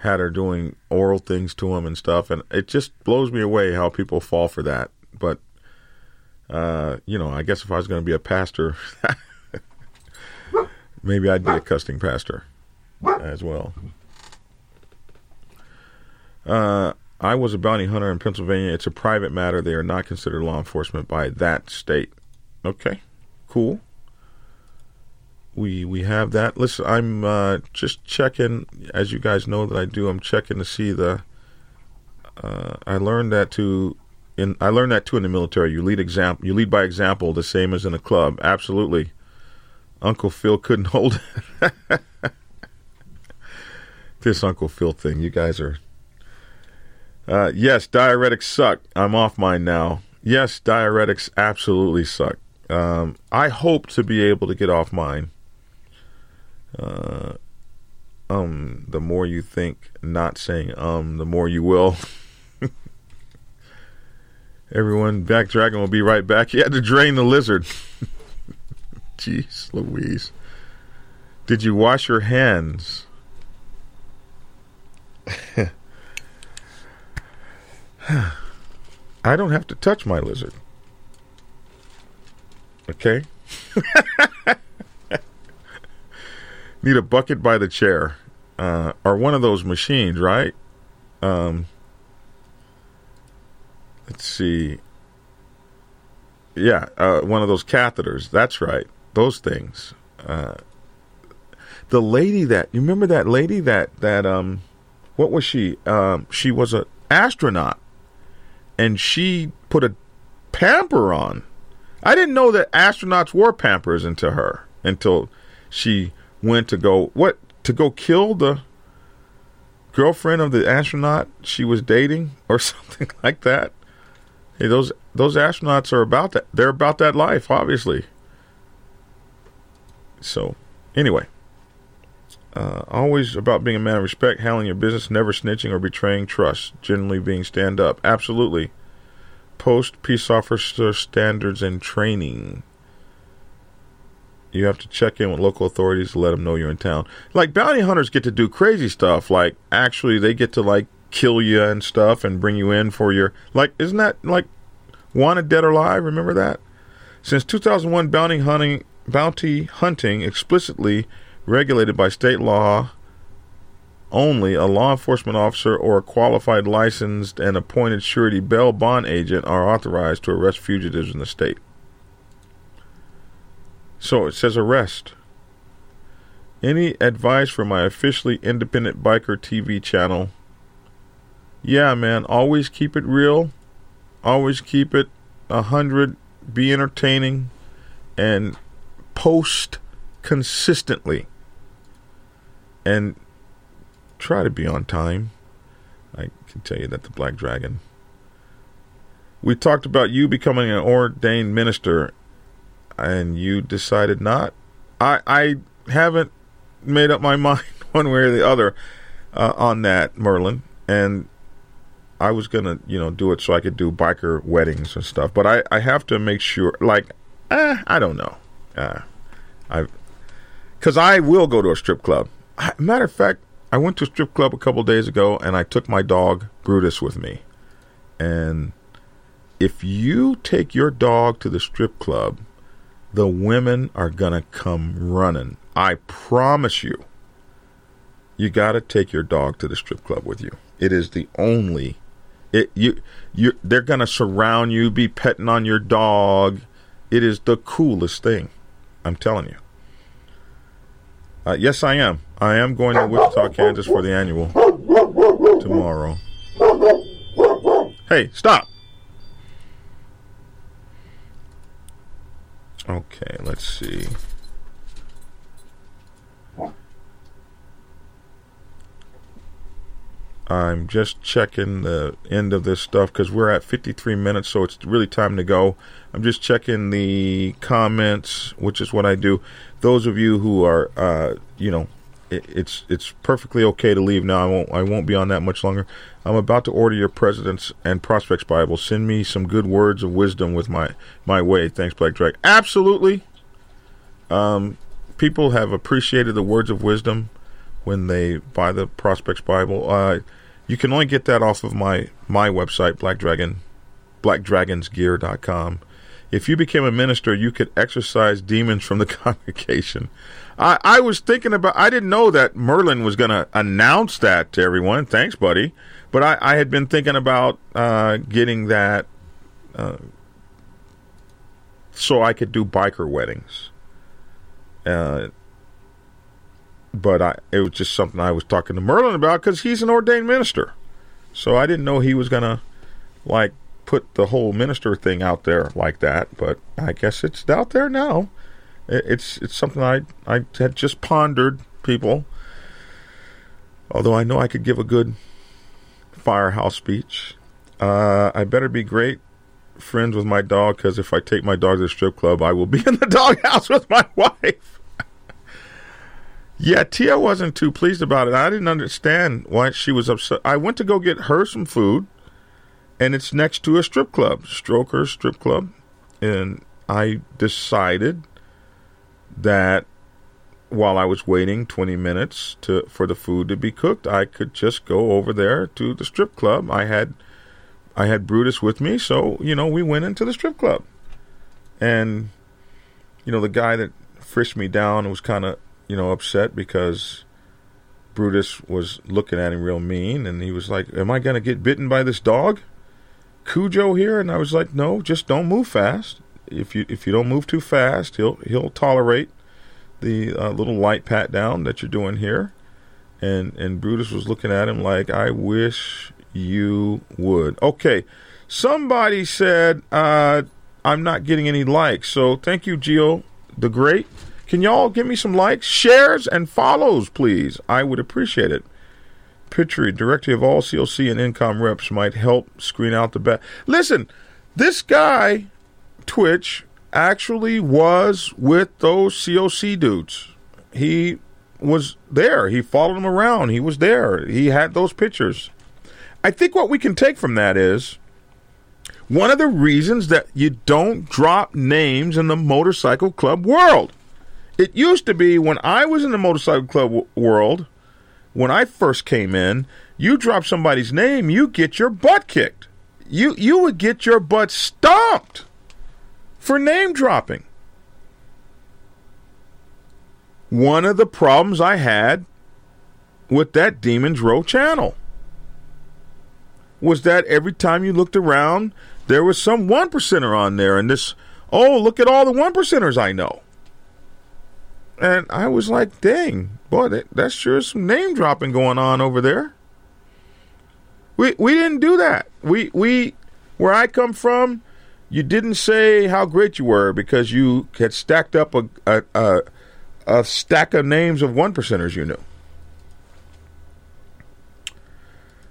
had her doing oral things to him and stuff and it just blows me away how people fall for that. But uh, you know i guess if i was going to be a pastor maybe i'd be a cussing pastor as well. Uh, i was a bounty hunter in pennsylvania. It's a private matter. They are not considered law enforcement by that state. Okay cool we we have that. Listen, I'm uh, just checking, as you guys know that I do. I'm checking to see the. Uh, I learned that to, in I learned that too in the military. You lead example. You lead by example, the same as in a club. Absolutely. Uncle Phil couldn't hold this Uncle Phil thing. You guys are. Uh, yes, diuretics suck. I'm off mine now. Yes, diuretics absolutely suck. Um, I hope to be able to get off mine uh, um, the more you think not saying um, the more you will. Everyone, Black Dragon will be right back. He had to drain the lizard. Jeez Louise. Did you wash your hands? I don't have to touch my lizard. Okay? Need a bucket by the chair uh, or one of those machines, right? Um, let's see. Yeah, uh, one of those catheters. That's right. Those things. Uh, the lady that you remember that lady that that um, what was she? Um, she was a astronaut, and she put a pamper on. I didn't know that astronauts wore pampers into her until she went to go what to go kill the girlfriend of the astronaut she was dating or something like that. Hey, those those astronauts are about that. They're about that life, obviously. So, anyway, uh, always about being a man of respect, handling your business, never snitching or betraying trust, generally being stand up. Absolutely. POST peace officer standards and training. You have to check in with local authorities to let them know you're in town. Like bounty hunters get to do crazy stuff. Like actually, they get to like kill you and stuff and bring you in for your like. Isn't that like wanted dead or alive? Remember that? Since 2001, bounty hunting bounty hunting explicitly regulated by state law only a law enforcement officer or a qualified licensed and appointed surety bail bond agent are authorized to arrest fugitives in the state. So it says arrest. Any advice for my officially independent biker TV channel? Yeah, man, always keep it real. Always keep it a hundred. Be entertaining, and post consistently. And try to be on time. I can tell you that the Black Dragon. We talked about you becoming an ordained minister and you decided not. I I haven't made up my mind one way or the other uh, on that, Merlin. And I was gonna, you know, do it so I could do biker weddings and stuff. But I I have to make sure. Like, eh, I don't know. Uh, I because I will go to a strip club. I, matter of fact, I went to a strip club a couple days ago, and I took my dog Brutus with me. And if you take your dog to the strip club the women are going to come running. I promise you. You got to take your dog to the strip club with you. It is the only it you you they're going to surround you, be petting on your dog. It is the coolest thing. I'm telling you. Uh, yes, I am. I am going to Wichita, Kansas for the annual tomorrow. Hey, stop. Okay, let's see. I'm just checking the end of this stuff because we're at 53 minutes, so it's really time to go. I'm just checking the comments, which is what I do. Those of you who are, uh, you know, it, it's it's perfectly okay to leave now. I won't I won't be on that much longer. I'm about to order your Presidents and Prospects Bible. Send me some good words of wisdom with my, my way. Thanks, Black Drag. Absolutely. Um, people have appreciated the words of wisdom when they buy the Prospects Bible. Uh, you can only get that off of my, my website, Black Dragon, blackdragonsgear.com. If you became a minister, you could exorcise demons from the congregation. I, I was thinking about, I didn't know that Merlin was going to announce that to everyone. Thanks, buddy. But I, I had been thinking about uh, getting that uh, so I could do biker weddings. Uh, but I, it was just something I was talking to Merlin about because he's an ordained minister. So I didn't know he was going to like put the whole minister thing out there like that. But I guess it's out there now. It's it's something I I had just pondered, people. Although I know I could give a good firehouse speech. Uh, I better be great friends with my dog because if I take my dog to the strip club, I will be in the doghouse with my wife. yeah, Tia wasn't too pleased about it. I didn't understand why she was upset. I went to go get her some food, and it's next to a strip club, Stroker Strip Club, and I decided that while I was waiting 20 minutes to for the food to be cooked, I could just go over there to the strip club. I had I had Brutus with me, so you know we went into the strip club, and you know the guy that frisked me down was kind of you know upset because Brutus was looking at him real mean, and he was like, "Am I gonna get bitten by this dog, Cujo here?" And I was like, "No, just don't move fast. If you if you don't move too fast, he'll he'll tolerate." the uh, little light pat down that you're doing here, and and Brutus was looking at him like, "I wish you would." Okay, somebody said uh, I'm not getting any likes, so thank you, Geo the Great. Can y'all give me some likes, shares, and follows, please? I would appreciate it. Pitchery, director of all CLC and income reps, might help screen out the bad. Listen, this guy, Twitch, actually was with those COC dudes. He was there. He followed them around. He was there. He had those pictures. I think what we can take from that is one of the reasons that you don't drop names in the motorcycle club world. It used to be when I was in the motorcycle club w- world, when I first came in, you drop somebody's name, you get your butt kicked. You you would get your butt stomped for name dropping. One of the problems I had with that Demons Row channel was that every time you looked around, there was some one percenter on there, and this, oh, look at all the one percenters I know. And I was like, dang, boy, that, that's sure some name dropping going on over there. We we didn't do that. We we where I come from, you didn't say how great you were because you had stacked up a a, a, a stack of names of one percenters you knew.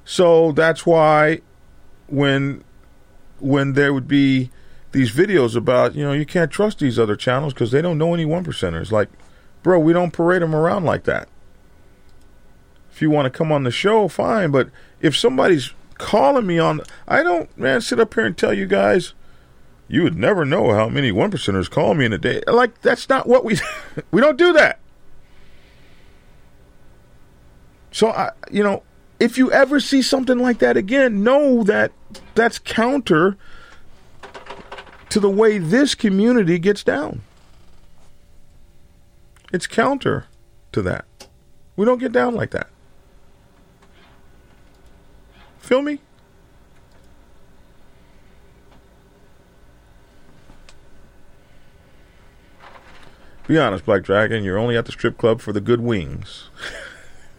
So that's why when when there would be these videos about you know you can't trust these other channels because they don't know any one percenters. Like, bro, we don't parade them around like that. If you want to come on the show, fine. But if somebody's calling me on, I don't man sit up here and tell you guys. You would never know how many one percenters call me in a day. Like that's not what we we don't do that. So I, you know, if you ever see something like that again, know that that's counter to the way this community gets down. It's counter to that. We don't get down like that. Feel me? Be honest, Black Dragon, you're only at the strip club for the good wings.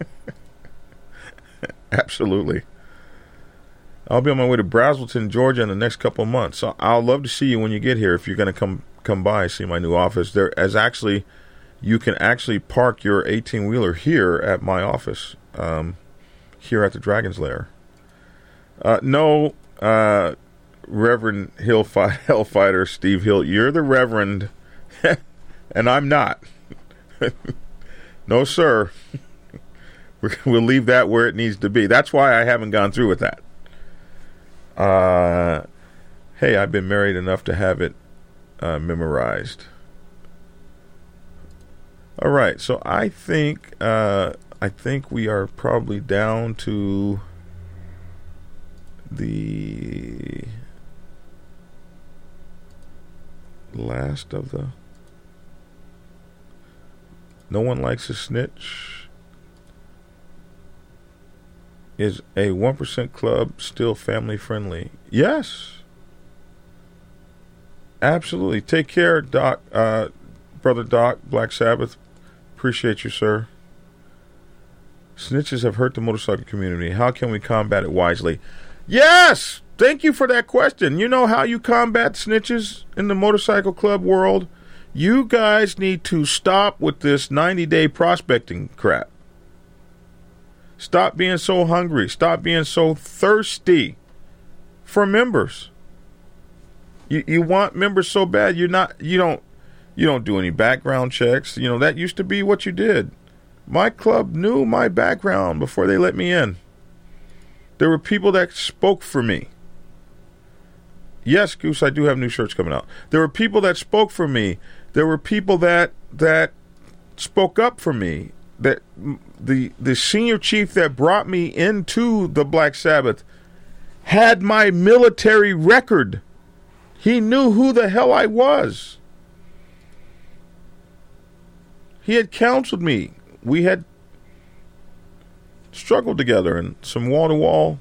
Absolutely. I'll be on my way to Braselton, Georgia in the next couple months. So I'll love to see you when you get here if you're going to come come by see my new office. There as actually you can actually park your 18 wheeler here at my office um, here at the Dragon's Lair. Uh, no, uh, Reverend Hillfi- Hellfighter Steve Hill, you're the Reverend, and I'm not. no, sir. we'll leave that where it needs to be. That's why I haven't gone through with that. Uh, hey, I've been married enough to have it uh, memorized. All right, so I think uh, I think we are probably down to the last of the. No one likes a snitch. Is a 1% club still family friendly? Yes. Absolutely. Take care, Doc, uh, Brother Doc, Black Sabbath. Appreciate you, sir. Snitches have hurt the motorcycle community. How can we combat it wisely? Yes! Thank you for that question. You know how you combat snitches in the motorcycle club world? You guys need to stop with this 90 day prospecting crap. Stop being so hungry. Stop being so thirsty for members. You you want members so bad you're not you don't you don't do any background checks. You know that used to be what you did. My club knew my background before they let me in. There were people that spoke for me. Yes, Goose, I do have new shirts coming out. There were people that spoke for me. There were people that that spoke up for me that the the senior chief that brought me into the Black Sabbath had my military record. He knew who the hell I was. He had counseled me. We had struggled together in some wall to wall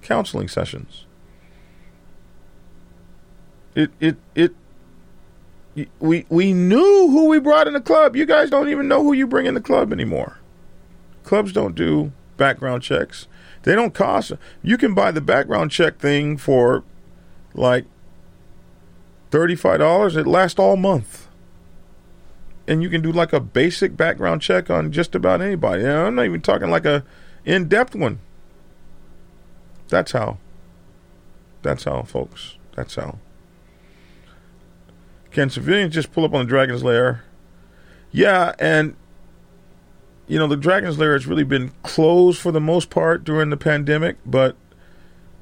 counseling sessions. It it it we we knew who we brought in the club. You guys don't even know who you bring in the club anymore. Clubs don't do background checks. They don't cost. You can buy the background check thing for like thirty-five dollars. It lasts all month, and you can do like a basic background check on just about anybody. I'm not even talking like a in-depth one. That's how. That's how, folks. That's how. Can civilians just pull up on the Dragon's Lair? Yeah, and you know the Dragon's Lair has really been closed for the most part during the pandemic, but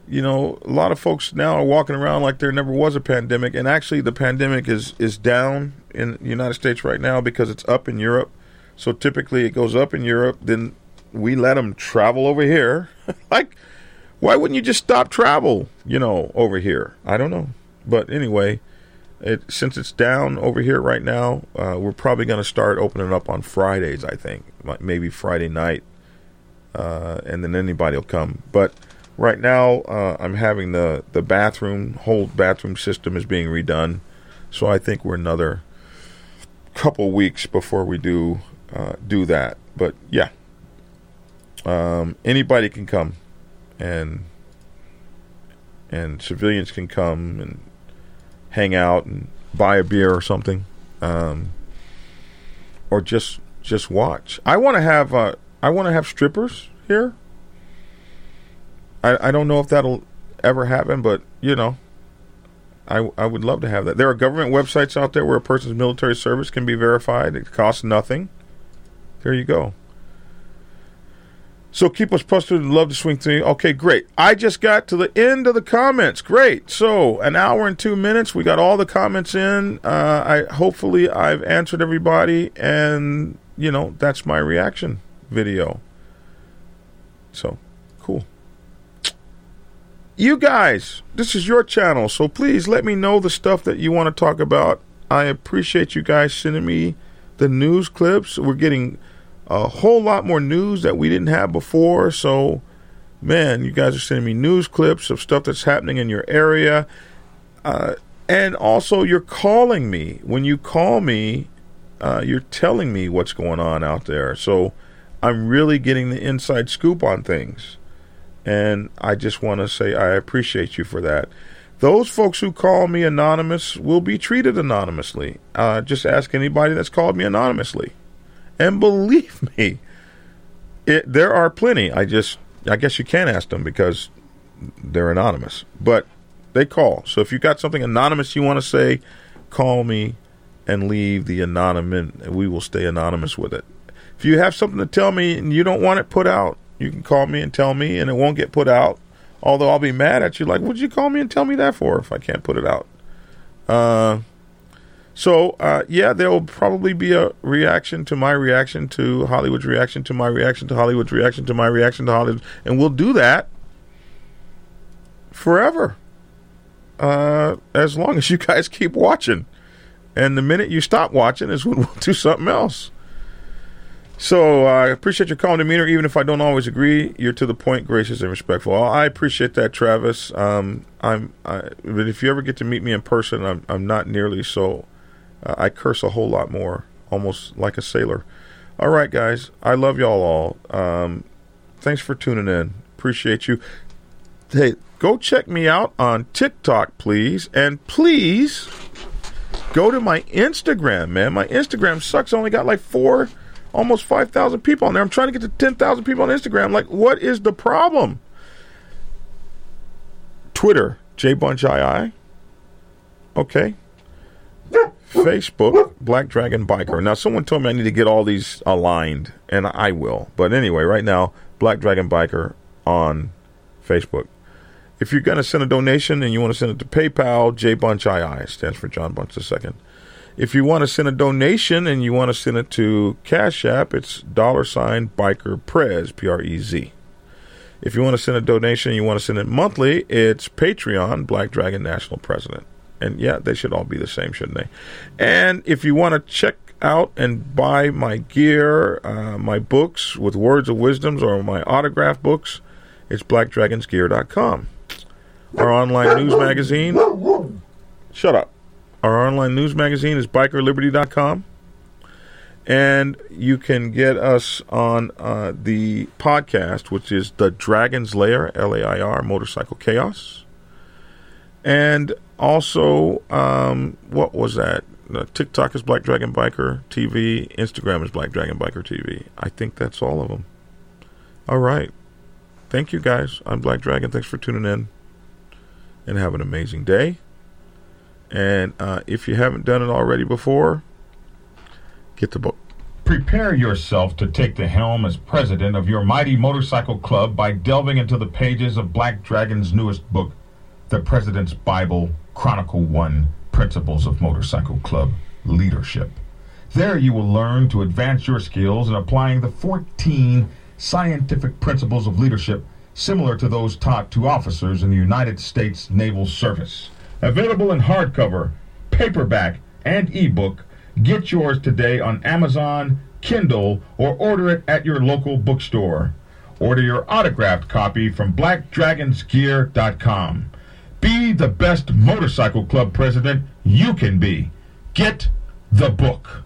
you know a lot of folks now are walking around like there never was a pandemic, and actually the pandemic is is down in the United States right now because it's up in Europe. So typically it goes up in Europe, then we let them travel over here. like, why wouldn't you just stop travel? You know, over here. I don't know, but anyway it, since it's down over here right now, uh, we're probably going to start opening up on Fridays. I think maybe Friday night, uh, and then anybody will come. But right now, uh, I'm having the the bathroom whole bathroom system is being redone, so I think we're another couple weeks before we do uh, do that. But yeah, um, anybody can come, and and civilians can come and hang out and buy a beer or something, um, or just just watch. I want to have uh, I want to have strippers here. I I don't know if that'll ever happen, but you know, I I would love to have that. There are government websites out there where a person's military service can be verified. It costs nothing. There you go. So keep us posted. Love to swing through. Okay, great. I just got to the end of the comments. Great. So an hour and two minutes. We got all the comments in. Uh, I hopefully I've answered everybody, and you know that's my reaction video. So cool. You guys, this is your channel, so please let me know the stuff that you want to talk about. I appreciate you guys sending me the news clips. We're getting a whole lot more news that we didn't have before. So, man, you guys are sending me news clips of stuff that's happening in your area. Uh, and also, you're calling me. When you call me, uh, you're telling me what's going on out there. So, I'm really getting the inside scoop on things. And I just want to say I appreciate you for that. Those folks who call me anonymous will be treated anonymously. Uh, just ask anybody that's called me anonymously. And believe me, it, there are plenty. I just, I guess you can't ask them because they're anonymous. But they call. So if you got something anonymous you want to say, call me and leave the anonymous, and we will stay anonymous with it. If you have something to tell me and you don't want it put out, you can call me and tell me, and it won't get put out. Although I'll be mad at you, like, what'd you call me and tell me that for if I can't put it out? Uh, so uh, yeah, there will probably be a reaction to my reaction to Hollywood's reaction to my reaction to Hollywood's reaction to my reaction to Hollywood, and we'll do that forever, uh, as long as you guys keep watching. And the minute you stop watching is when we'll do something else. So uh, I appreciate your calm demeanor, even if I don't always agree. You're to the point, gracious, and respectful. I appreciate that, Travis. Um, I'm, I, but if you ever get to meet me in person, I'm, I'm not nearly so uh, I curse a whole lot more, almost like a sailor. All right, guys. I love y'all all. Um, thanks for tuning in. Appreciate you. Hey, go check me out on TikTok, please. And please go to my Instagram, man. My Instagram sucks. I only got like four, almost 5,000 people on there. I'm trying to get to 10,000 people on Instagram. Like, what is the problem? Twitter, J Bunch II. Okay. Facebook, Black Dragon Biker. Now, someone told me I need to get all these aligned, and I will. But anyway, right now, Black Dragon Biker on Facebook. If you're going to send a donation and you want to send it to PayPal, J Bunch II stands for John Bunch II. If you want to send a donation and you want to send it to Cash App, it's dollar sign Biker Prez, P R E Z. If you want to send a donation and you want to send it monthly, it's Patreon, Black Dragon National President. And yeah, they should all be the same, shouldn't they? And if you want to check out and buy my gear, uh, my books with words of wisdoms or my autograph books, it's blackdragonsgear.com. Our online news magazine. Shut up. Our online news magazine is bikerliberty.com. And you can get us on uh, the podcast, which is The Dragon's Lair, L A I R, Motorcycle Chaos. And also, um, what was that? Uh, TikTok is Black Dragon Biker TV. Instagram is Black Dragon Biker TV. I think that's all of them. All right. Thank you guys. I'm Black Dragon. Thanks for tuning in. And have an amazing day. And uh, if you haven't done it already before, get the book. Prepare yourself to take the helm as president of your mighty motorcycle club by delving into the pages of Black Dragon's newest book, The President's Bible, Chronicle 1 Principles of Motorcycle Club Leadership. There you will learn to advance your skills in applying the 14 scientific principles of leadership similar to those taught to officers in the United States Naval Service. Available in hardcover, paperback, and ebook. Get yours today on Amazon, Kindle, or order it at your local bookstore. Order your autographed copy from blackdragonsgear.com. Be the best motorcycle club president you can be. Get the book.